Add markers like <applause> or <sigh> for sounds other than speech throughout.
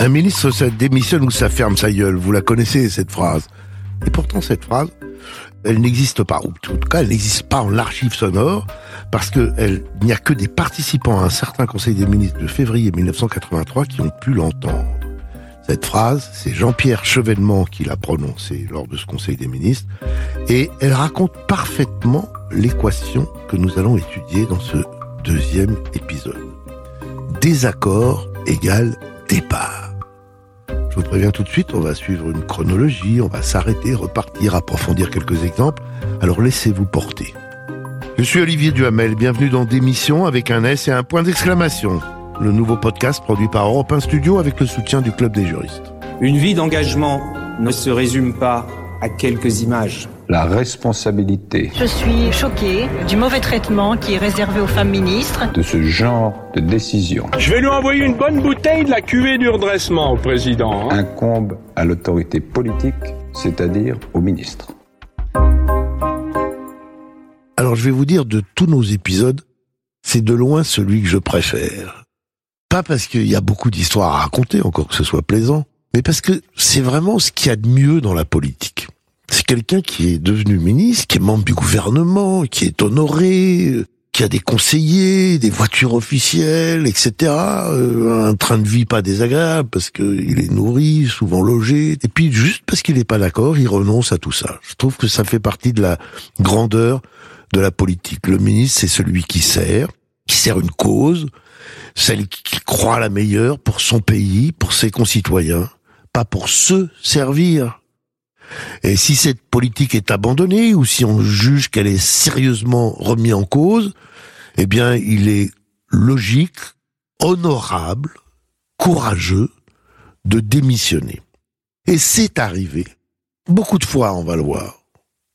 Un ministre, ça démissionne ou ça ferme sa gueule. Vous la connaissez, cette phrase. Et pourtant, cette phrase, elle n'existe pas, ou en tout cas, elle n'existe pas en l'archive sonore, parce que elle, il n'y a que des participants à un certain Conseil des ministres de février 1983 qui ont pu l'entendre. Cette phrase, c'est Jean-Pierre Chevènement qui l'a prononcée lors de ce Conseil des ministres, et elle raconte parfaitement l'équation que nous allons étudier dans ce deuxième épisode. Désaccord égale départ. Je vous préviens tout de suite, on va suivre une chronologie, on va s'arrêter, repartir, approfondir quelques exemples, alors laissez-vous porter. Je suis Olivier Duhamel, bienvenue dans Démission avec un S et un point d'exclamation. Le nouveau podcast produit par Europe 1 Studio avec le soutien du Club des juristes. Une vie d'engagement ne se résume pas à quelques images. La responsabilité Je suis choquée du mauvais traitement qui est réservé aux femmes ministres. de ce genre de décision Je vais lui envoyer une bonne bouteille de la cuvée du redressement au président. hein. incombe à l'autorité politique, c'est-à-dire au ministre. Alors je vais vous dire, de tous nos épisodes, c'est de loin celui que je préfère. Pas parce qu'il y a beaucoup d'histoires à raconter, encore que ce soit plaisant, mais parce que c'est vraiment ce qu'il y a de mieux dans la politique. C'est quelqu'un qui est devenu ministre, qui est membre du gouvernement, qui est honoré, qui a des conseillers, des voitures officielles, etc. euh, un train de vie pas désagréable parce qu'il est nourri, souvent logé. Et puis juste parce qu'il n'est pas d'accord, il renonce à tout ça. Je trouve que ça fait partie de la grandeur de la politique. Le ministre, c'est celui qui sert, qui sert une cause, celle qui croit la meilleure pour son pays, pour ses concitoyens, pas pour se servir. Et si cette politique est abandonnée ou si on juge qu'elle est sérieusement remise en cause, eh bien, il est logique, honorable, courageux de démissionner. Et c'est arrivé. Beaucoup de fois, on va le voir.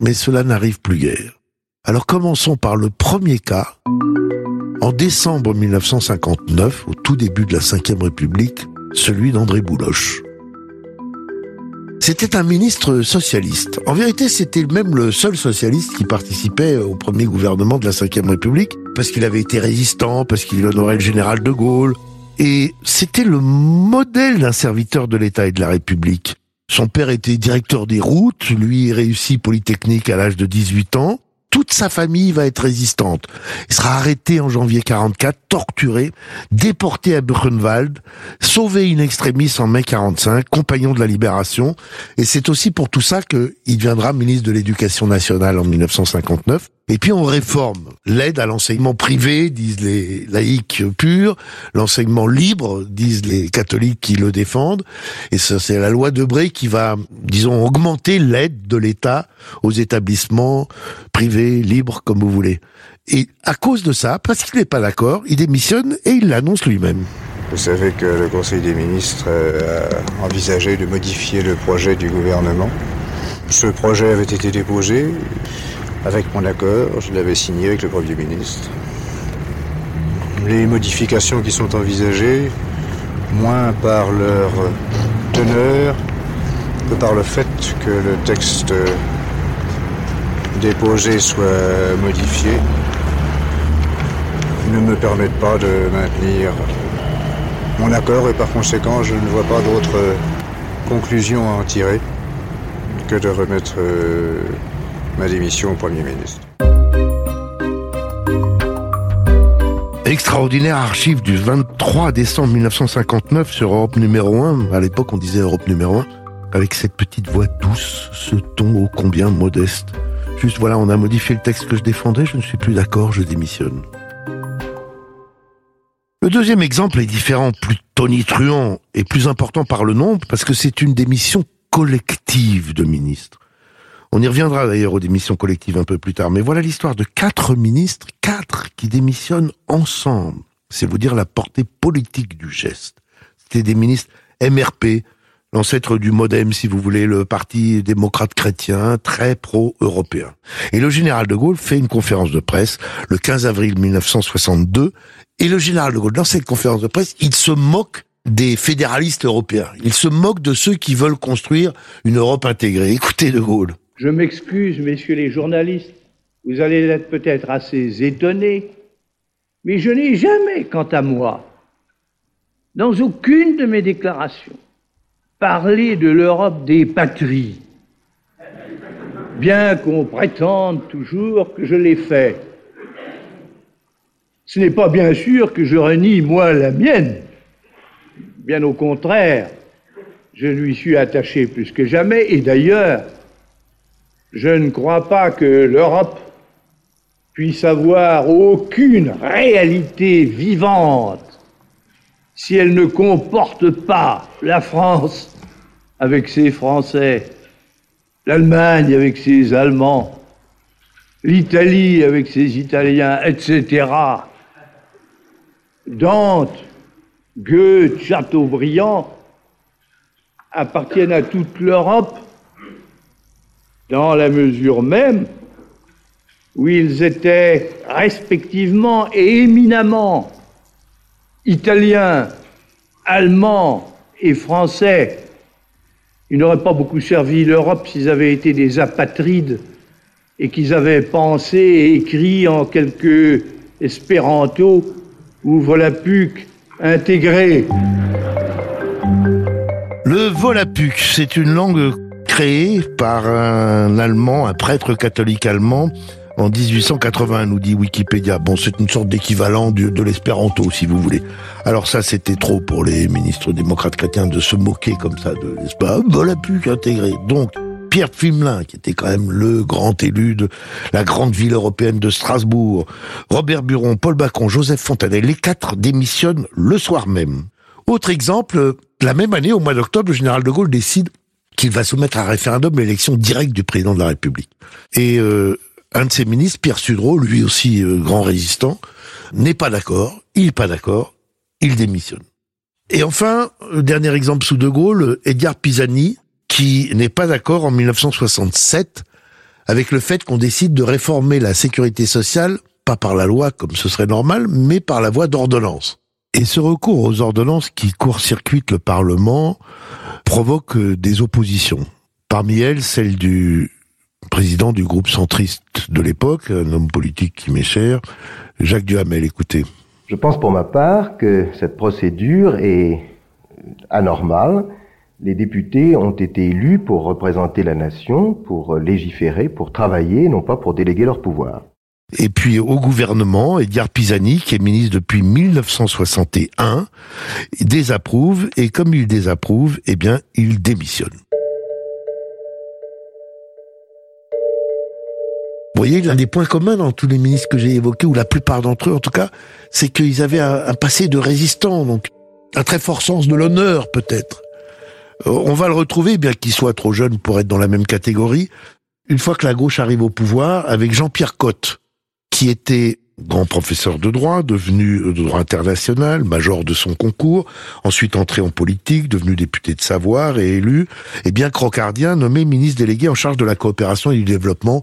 Mais cela n'arrive plus guère. Alors commençons par le premier cas. En décembre 1959, au tout début de la Ve République, celui d'André Bouloche. C'était un ministre socialiste. En vérité, c'était même le seul socialiste qui participait au premier gouvernement de la Ve République, parce qu'il avait été résistant, parce qu'il honorait le général de Gaulle. Et c'était le modèle d'un serviteur de l'État et de la République. Son père était directeur des routes, lui réussit Polytechnique à l'âge de 18 ans. Toute sa famille va être résistante. Il sera arrêté en janvier 44, torturé, déporté à Buchenwald, sauvé in extremis en mai 45, compagnon de la libération. Et c'est aussi pour tout ça qu'il deviendra ministre de l'Éducation nationale en 1959. Et puis on réforme l'aide à l'enseignement privé, disent les laïcs purs, l'enseignement libre, disent les catholiques qui le défendent. Et c'est la loi Debré qui va, disons, augmenter l'aide de l'État aux établissements privés, libres, comme vous voulez. Et à cause de ça, parce qu'il n'est pas d'accord, il démissionne et il l'annonce lui-même. Vous savez que le Conseil des ministres euh, a envisagé de modifier le projet du gouvernement. Ce projet avait été déposé avec mon accord, je l'avais signé avec le Premier ministre. Les modifications qui sont envisagées, moins par leur teneur que par le fait que le texte déposé soit modifié, ne me permettent pas de maintenir mon accord et par conséquent je ne vois pas d'autre conclusion à en tirer que de remettre euh, ma démission au Premier ministre. Extraordinaire archive du 23 décembre 1959 sur Europe numéro 1. À l'époque, on disait Europe numéro 1. Avec cette petite voix douce, ce ton ô combien modeste. Juste voilà, on a modifié le texte que je défendais, je ne suis plus d'accord, je démissionne. Le deuxième exemple est différent, plus tonitruant et plus important par le nombre, parce que c'est une démission collective de ministres. On y reviendra d'ailleurs aux démissions collectives un peu plus tard, mais voilà l'histoire de quatre ministres, quatre qui démissionnent ensemble. C'est vous dire la portée politique du geste. C'était des ministres MRP, l'ancêtre du MoDem, si vous voulez, le parti démocrate chrétien, très pro-européen. Et le général de Gaulle fait une conférence de presse le 15 avril 1962, et le général de Gaulle, dans cette conférence de presse, il se moque des fédéralistes européens. Il se moque de ceux qui veulent construire une Europe intégrée. Écoutez de Gaulle. Je m'excuse, messieurs les journalistes, vous allez être peut-être assez étonnés, mais je n'ai jamais, quant à moi, dans aucune de mes déclarations, parler de l'Europe des patries, bien qu'on prétende toujours que je l'ai fait. Ce n'est pas bien sûr que je renie, moi, la mienne. Bien au contraire, je lui suis attaché plus que jamais, et d'ailleurs, je ne crois pas que l'Europe puisse avoir aucune réalité vivante si elle ne comporte pas la France avec ses Français, l'Allemagne avec ses Allemands, l'Italie avec ses Italiens, etc. Dante, Goethe, Chateaubriand appartiennent à toute l'Europe dans la mesure même où ils étaient respectivement et éminemment italiens, allemands et français. Ils n'auraient pas beaucoup servi l'Europe s'ils avaient été des apatrides et qu'ils avaient pensé et écrit en quelques espéranto ou volapuc intégrés. Le volapuc, c'est une langue créée par un Allemand, un prêtre catholique allemand, en 1880, nous dit Wikipédia. Bon, c'est une sorte d'équivalent de, l'espéranto, si vous voulez. Alors ça, c'était trop pour les ministres démocrates chrétiens de se moquer comme ça de l'espace. Volapuc intégré. Donc, Pierre Fimelin, qui était quand même le grand élu de la grande ville européenne de Strasbourg, Robert Buron, Paul Bacon, Joseph Fontanet, les quatre démissionnent le soir même. Autre exemple, la même année, au mois d'octobre, le général de Gaulle décide qu'il va soumettre à référendum l'élection directe du président de la République. Et euh, un de ses ministres, Pierre Sudreau, lui aussi euh, grand résistant, n'est pas d'accord, il n'est pas d'accord, il démissionne. Et enfin, dernier exemple sous De Gaulle, Edgar Pisani, qui n'est pas d'accord en 1967 avec le fait qu'on décide de réformer la sécurité sociale, pas par la loi comme ce serait normal, mais par la voie d'ordonnance. Et ce recours aux ordonnances qui court-circuitent le Parlement provoque euh, des oppositions. Parmi elles, celle du président du groupe centriste de l'époque, un homme politique qui m'est cher, Jacques Duhamel. Écoutez. Je pense pour ma part que cette procédure est anormale. Les députés ont été élus pour représenter la nation, pour légiférer, pour travailler, non pas pour déléguer leur pouvoir. Et puis au gouvernement, Edgar Pisani, qui est ministre depuis 1961, désapprouve, et comme il désapprouve, eh bien, il démissionne. Vous voyez, l'un des points communs dans tous les ministres que j'ai évoqués, ou la plupart d'entre eux en tout cas, c'est qu'ils avaient un, passé de résistant, donc un très fort sens de l'honneur peut-être. Euh, on va le retrouver, bien qu'il soit trop jeune pour être dans la même catégorie, une fois que la gauche arrive au pouvoir, avec Jean-Pierre Cotte, qui était grand professeur de droit, devenu de droit international, major de son concours, ensuite entré en politique, devenu député de Savoir et élu, et bien crocardien, nommé ministre délégué en charge de la coopération et du développement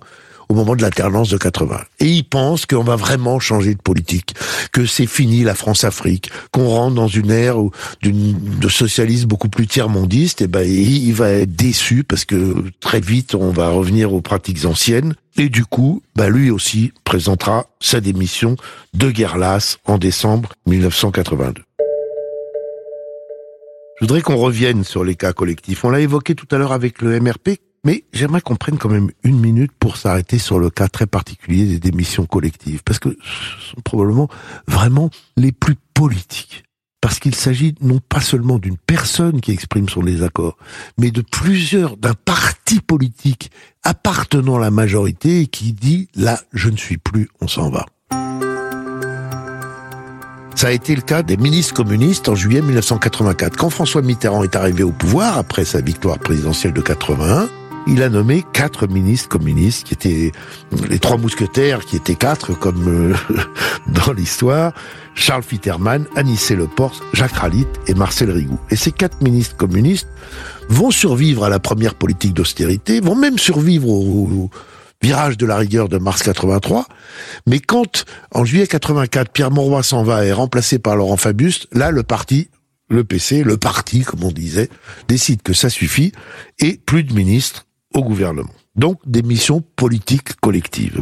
au moment de l'alternance de 80. Et il pense qu'on va vraiment changer de politique, que c'est fini la France-Afrique, qu'on rentre dans une ère de socialisme beaucoup plus tiers-mondiste, et ben il va être déçu parce que très vite on va revenir aux pratiques anciennes. Et du coup, bah lui aussi présentera sa démission de guerre lasse en décembre 1982. Je voudrais qu'on revienne sur les cas collectifs. On l'a évoqué tout à l'heure avec le MRP. Mais j'aimerais qu'on prenne quand même une minute pour s'arrêter sur le cas très particulier des démissions collectives, parce que ce sont probablement vraiment les plus politiques. Parce qu'il s'agit non pas seulement d'une personne qui exprime son désaccord, mais de plusieurs, d'un parti politique appartenant à la majorité qui dit là, je ne suis plus, on s'en va. Ça a été le cas des ministres communistes en juillet 1984. Quand François Mitterrand est arrivé au pouvoir, après sa victoire présidentielle de 81, il a nommé quatre ministres communistes qui étaient les trois mousquetaires qui étaient quatre comme euh, <laughs> dans l'histoire. Charles Fitterman, Anicet Leporte, Jacques Ralit et Marcel Rigoux. Et ces quatre ministres communistes vont survivre à la première politique d'austérité, vont même survivre au, virage de la rigueur de mars 83. Mais quand, en juillet 84, Pierre Mauroy s'en va et est remplacé par Laurent Fabius, là, le parti le PC, le parti, comme on disait, décide que ça suffit et plus de ministres au gouvernement. Donc des missions politiques collectives.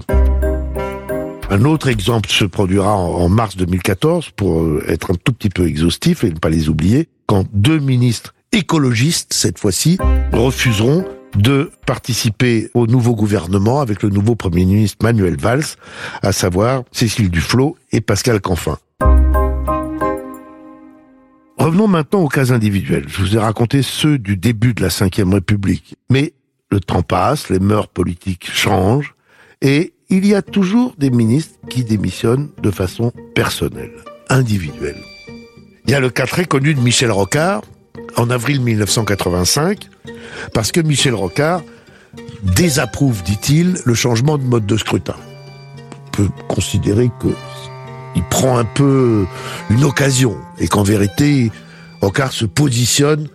Un autre exemple se produira en, mars 2014 pour euh, être un tout petit peu exhaustif et ne pas les oublier, quand deux ministres écologistes, cette fois-ci, refuseront de participer au nouveau gouvernement avec le nouveau Premier ministre Manuel Valls, à savoir Cécile Duflot et Pascal Canfin. Revenons maintenant aux cas individuels. Je vous ai raconté ceux du début de la Ve République. Mais le temps passe, les mœurs politiques changent, et il y a toujours des ministres qui démissionnent de façon personnelle, individuelle. Il y a le cas très connu de Michel Rocard, en avril 1985, parce que Michel Rocard désapprouve, dit-il, le changement de mode de scrutin. On peut considérer que il prend un peu une occasion et qu'en vérité, Rocard se positionne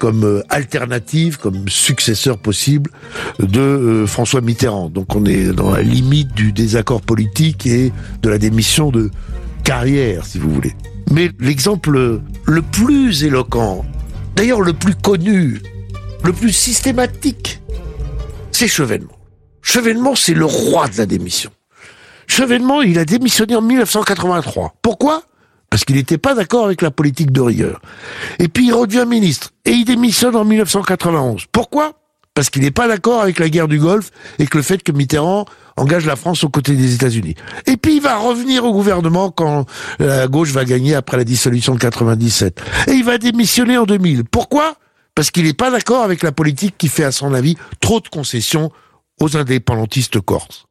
comme euh, alternative, comme successeur possible de euh, François Mitterrand. Donc on est dans la limite du désaccord politique et de la démission de carrière, si vous voulez. Mais l'exemple le plus éloquent, d'ailleurs le plus connu, le plus systématique, c'est Chevènement. Chevènement, c'est le roi de la démission. Chevènement, il a démissionné en 1983. Pourquoi? Parce qu'il n'était pas d'accord avec la politique de rigueur. Et puis il redevient ministre. Et il démissionne en 1991. Pourquoi? Parce qu'il n'est pas d'accord avec la guerre du Golfe et que le fait que Mitterrand engage la France aux côtés des États-Unis. Et puis il va revenir au gouvernement quand la gauche va gagner après la dissolution de 97. Et il va démissionner en 2000. Pourquoi? Parce qu'il n'est pas d'accord avec la politique qui fait, à son avis, trop de concessions aux indépendantistes corses.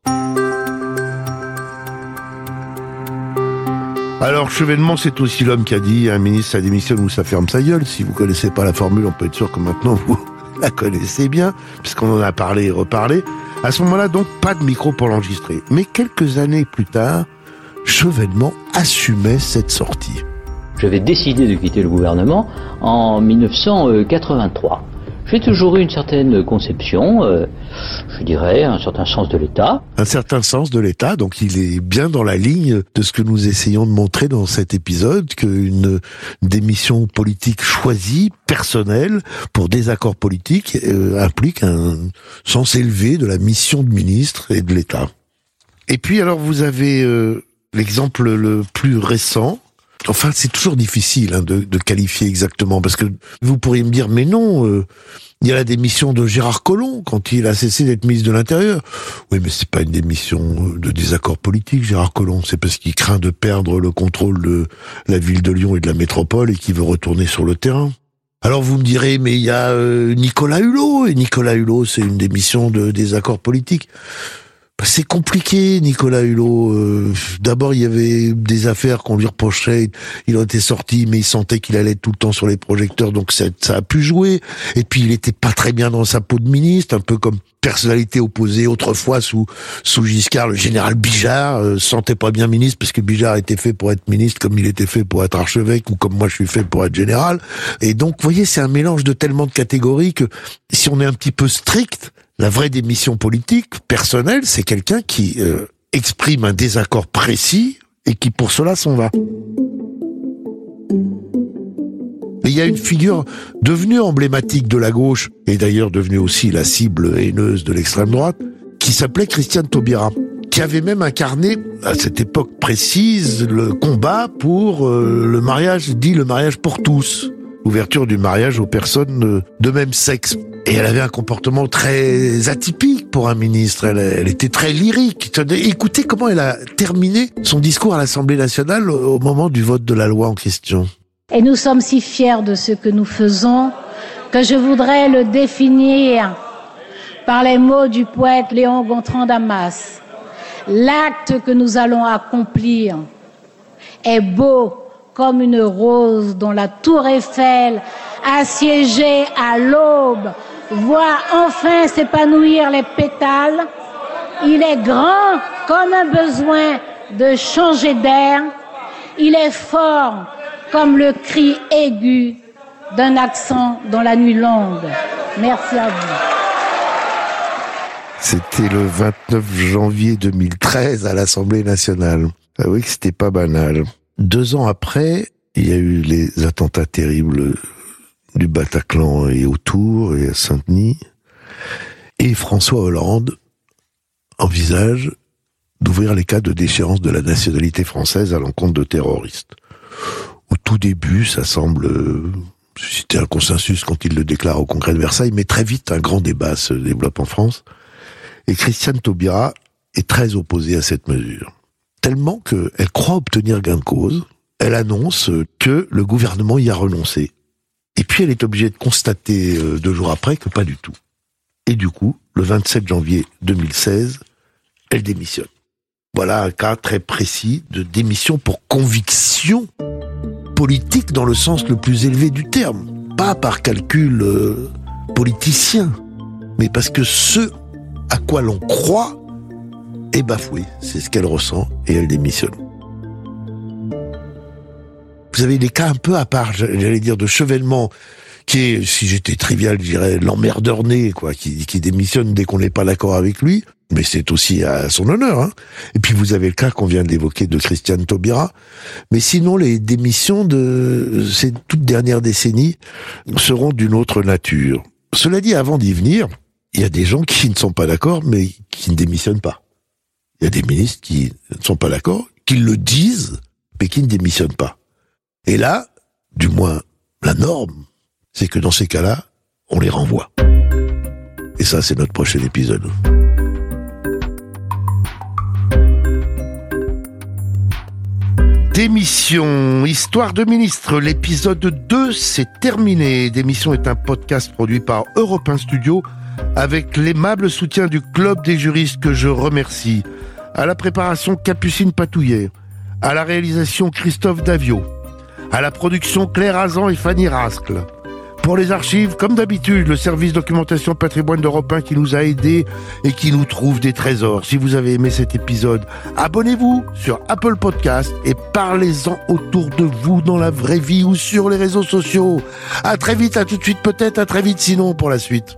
Alors, Chevènement, c'est aussi l'homme qui a dit un ministre, ça démissionne ou ça ferme sa gueule. Si vous connaissez pas la formule, on peut être sûr que maintenant vous <laughs> la connaissez bien, puisqu'on en a parlé et reparlé. À ce moment-là, donc, pas de micro pour l'enregistrer. Mais quelques années plus tard, Chevènement assumait cette sortie. J'avais décidé de quitter le gouvernement en 1983. J'ai toujours eu une certaine conception, euh, je dirais, un certain sens de l'État. Un certain sens de l'État, donc il est bien dans la ligne de ce que nous essayons de montrer dans cet épisode, qu'une démission politique choisie, personnelle, pour désaccord politique, euh, implique un sens élevé de la mission de ministre et de l'État. Et puis alors vous avez euh, l'exemple le plus récent, Enfin, c'est toujours difficile hein, de, qualifier exactement, parce que vous pourriez me dire, mais non, euh, il y a la démission de Gérard Collomb quand il a cessé d'être ministre de l'Intérieur. Oui, mais c'est pas une démission de désaccord politique, Gérard Collomb. C'est parce qu'il craint de perdre le contrôle de la ville de Lyon et de la métropole et qu'il veut retourner sur le terrain. Alors vous me direz, mais il y a euh, Nicolas Hulot, et Nicolas Hulot, c'est une démission de désaccord politique. Bah, c'est compliqué, Nicolas Hulot. Euh, D'abord, il y avait des affaires qu'on lui reprochait. Il en était sorti, mais il sentait qu'il allait tout le temps sur les projecteurs, donc ça, a pu jouer. Et puis, il était pas très bien dans sa peau de ministre, un peu comme personnalité opposée autrefois sous sous Giscard, le général Bijard euh, sentait pas bien ministre parce que Bijard était fait pour être ministre comme il était fait pour être archevêque ou comme moi je suis fait pour être général. Et donc, vous voyez, c'est un mélange de tellement de catégories que si on est un petit peu strict, la vraie démission politique personnelle, c'est quelqu'un qui euh, exprime un désaccord précis et qui pour cela s'en va. Il y a une figure devenue emblématique de la gauche, et d'ailleurs devenue aussi la cible haineuse de l'extrême droite, qui s'appelait Christiane Taubira, qui avait même incarné, à cette époque précise, le combat pour euh, le mariage, dit le mariage pour tous, l'ouverture du mariage aux personnes de même sexe. Et elle avait un comportement très atypique pour un ministre. Elle, elle, était très lyrique. Écoutez comment elle a terminé son discours à l'Assemblée nationale au moment du vote de la loi en question. Et nous sommes si fiers de ce que nous faisons que je voudrais le définir par les mots du poète Léon Gontran Damas. L'acte que nous allons accomplir est beau comme une rose dont la tour Eiffel, assiégée à l'aube, voit enfin s'épanouir les pétales. Il est grand comme un besoin de changer d'air. Il est fort comme le cri aigu d'un accent dans la nuit longue. Merci à vous. C'était le 29 janvier 2013 à l'Assemblée nationale. Ah oui que c'était pas banal. Deux ans après, il y a eu les attentats terribles du Bataclan et autour, et à Saint-Denis. Et François Hollande envisage d'ouvrir les cas de déchéance de la nationalité française à l'encontre de terroristes. Au tout début, ça semble euh, susciter un consensus quand il le déclare au Congrès de Versailles, mais très vite, un grand débat se développe en France. Et Christiane Taubira est très opposée à cette mesure. Tellement qu'elle croit obtenir gain de cause. Elle annonce que le gouvernement y a renoncé. Et puis elle est obligée de constater euh, deux jours après que pas du tout. Et du coup, le 27 janvier 2016, elle démissionne. Voilà un cas très précis de démission pour conviction politique dans le sens le plus élevé du terme. Pas par calcul euh, politicien, mais parce que ce à quoi l'on croit est bafoué. C'est ce qu'elle ressent et elle démissionne. Vous avez des cas un peu à part, j'allais dire, de chevènement qui est, si j'étais trivial, je dirais l'emmerdeur né, quoi, qui, qui démissionne dès qu'on n'est pas d'accord avec lui. Mais c'est aussi à son honneur. Hein. Et puis vous avez le cas qu'on vient d'évoquer de Christiane Taubira. Mais sinon, les démissions de ces toutes dernières décennies seront d'une autre nature. Cela dit, avant d'y venir, il y a des gens qui ne sont pas d'accord, mais qui ne démissionnent pas. Il y a des ministres qui ne sont pas d'accord, qui le disent, mais qui ne démissionnent pas. Et là, du moins, la norme, c'est que dans ces cas-là, on les renvoie. Et ça, c'est notre prochain épisode. Démission, Histoire de ministre, l'épisode 2, c'est terminé. Démission est un podcast produit par Europe 1 Studio avec l'aimable soutien du Club des juristes que je remercie. À la préparation Capucine Patouillet, à la réalisation Christophe Davio, à la production Claire Azan et Fanny Rascle. Pour les archives, comme d'habitude, le service documentation patrimoine d'Europe 1 qui nous a aidés et qui nous trouve des trésors. Si vous avez aimé cet épisode, abonnez-vous sur Apple Podcast et parlez-en autour de vous dans la vraie vie ou sur les réseaux sociaux. À très vite, à tout de suite peut-être, à très vite sinon pour la suite.